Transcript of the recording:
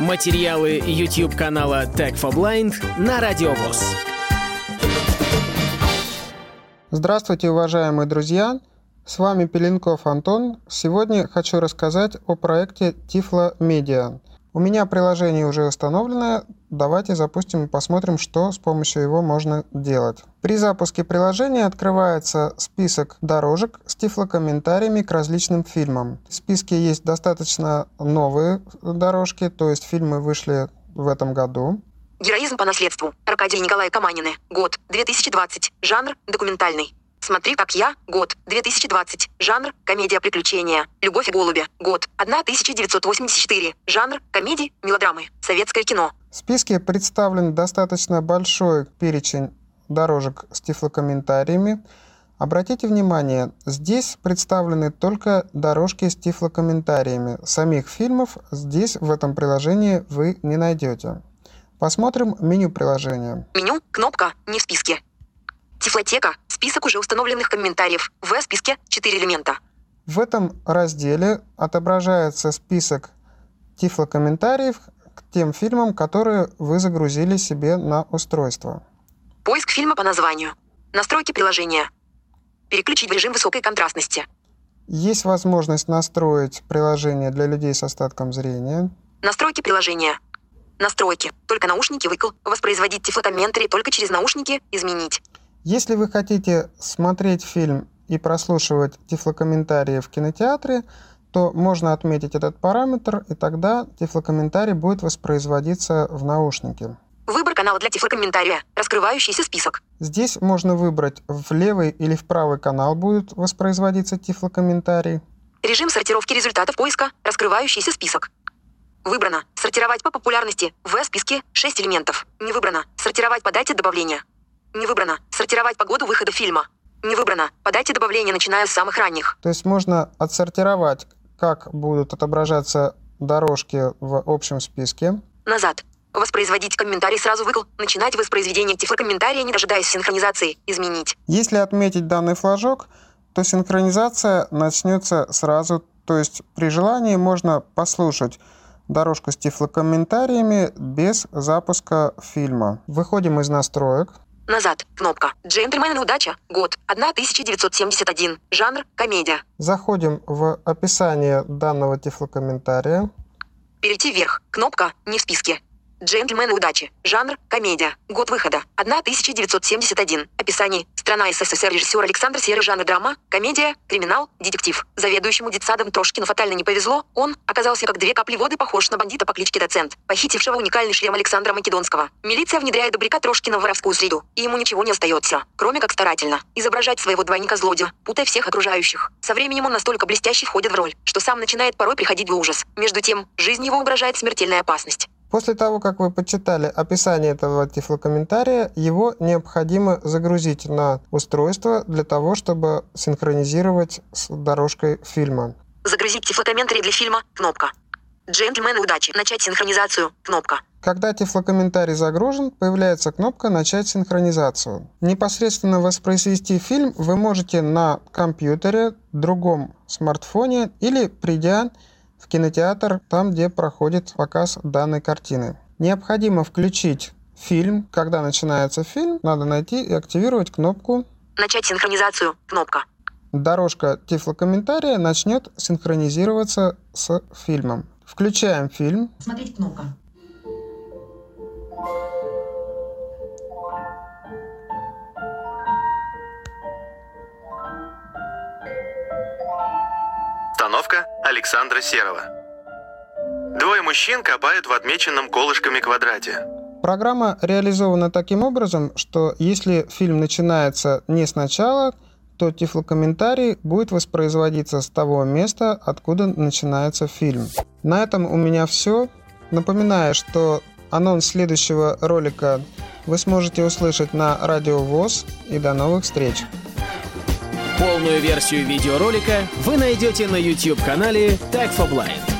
Материалы YouTube канала Tech for Blind на Радиовоз. Здравствуйте, уважаемые друзья! С вами Пеленков Антон. Сегодня хочу рассказать о проекте Tiflo Media. У меня приложение уже установлено. Давайте запустим и посмотрим, что с помощью его можно делать. При запуске приложения открывается список дорожек с тифлокомментариями к различным фильмам. В списке есть достаточно новые дорожки, то есть фильмы вышли в этом году. Героизм по наследству. Аркадий Николай Каманины. Год. 2020. Жанр. Документальный. «Смотри, как я», год, 2020, жанр, комедия приключения, «Любовь и голуби», год, 1984, жанр, комедии, мелодрамы, советское кино. В списке представлен достаточно большой перечень дорожек с тифлокомментариями. Обратите внимание, здесь представлены только дорожки с тифлокомментариями. Самих фильмов здесь, в этом приложении, вы не найдете. Посмотрим меню приложения. Меню, кнопка, не в списке. Тифлотека, список уже установленных комментариев. В списке 4 элемента. В этом разделе отображается список тифлокомментариев к тем фильмам, которые вы загрузили себе на устройство. Поиск фильма по названию. Настройки приложения. Переключить в режим высокой контрастности. Есть возможность настроить приложение для людей с остатком зрения. Настройки приложения. Настройки. Только наушники выкл. Воспроизводить тифлокомментарий только через наушники. Изменить. Если вы хотите смотреть фильм и прослушивать тифлокомментарии в кинотеатре, то можно отметить этот параметр, и тогда тифлокомментарий будет воспроизводиться в наушнике. Выбор канала для тифлокомментария. Раскрывающийся список. Здесь можно выбрать в левый или в правый канал будет воспроизводиться тифлокомментарий. Режим сортировки результатов поиска. Раскрывающийся список. Выбрано. Сортировать по популярности. В списке 6 элементов. Не выбрано. Сортировать по дате добавления. Не выбрано. Сортировать по году выхода фильма. Не выбрано. Подайте добавления, начиная с самых ранних. То есть можно отсортировать, как будут отображаться дорожки в общем списке. Назад. Воспроизводить комментарий сразу выкл. Начинать воспроизведение тифлокомментария, не дожидаясь синхронизации. Изменить. Если отметить данный флажок, то синхронизация начнется сразу. То есть при желании можно послушать дорожку с тифлокомментариями без запуска фильма. Выходим из настроек. Назад. Кнопка. Джентльмены удача. Год. 1971. Жанр. Комедия. Заходим в описание данного тифлокомментария. Перейти вверх. Кнопка. Не в списке. Джентльмены удачи. Жанр. Комедия. Год выхода. 1971. Описание. Страна СССР. Режиссер Александр Серый. Жанр драма. Комедия. Криминал. Детектив. Заведующему детсадом Трошкину фатально не повезло. Он оказался как две капли воды похож на бандита по кличке Доцент, похитившего уникальный шлем Александра Македонского. Милиция внедряет добряка Трошкина в воровскую среду. И ему ничего не остается, кроме как старательно изображать своего двойника-злодея, путая всех окружающих. Со временем он настолько блестяще входит в роль, что сам начинает порой приходить в ужас. Между тем, жизнь его угрожает смертельная опасность. После того, как вы почитали описание этого тифлокомментария, его необходимо загрузить на устройство для того, чтобы синхронизировать с дорожкой фильма. Загрузить тифлокомментарий для фильма. Кнопка. Джентльмены удачи. Начать синхронизацию. Кнопка. Когда тифлокомментарий загружен, появляется кнопка «Начать синхронизацию». Непосредственно воспроизвести фильм вы можете на компьютере, другом смартфоне или придя в кинотеатр, там, где проходит показ данной картины. Необходимо включить фильм. Когда начинается фильм, надо найти и активировать кнопку «Начать синхронизацию». Кнопка. Дорожка тифлокомментария начнет синхронизироваться с фильмом. Включаем фильм. Смотреть кнопка. Александра Серова. Двое мужчин копают в отмеченном колышками квадрате. Программа реализована таким образом, что если фильм начинается не сначала, то тифлокомментарий будет воспроизводиться с того места, откуда начинается фильм. На этом у меня все. Напоминаю, что анонс следующего ролика вы сможете услышать на Радио ВОЗ и до новых встреч! Полную версию видеоролика вы найдете на YouTube-канале Tag for Blind.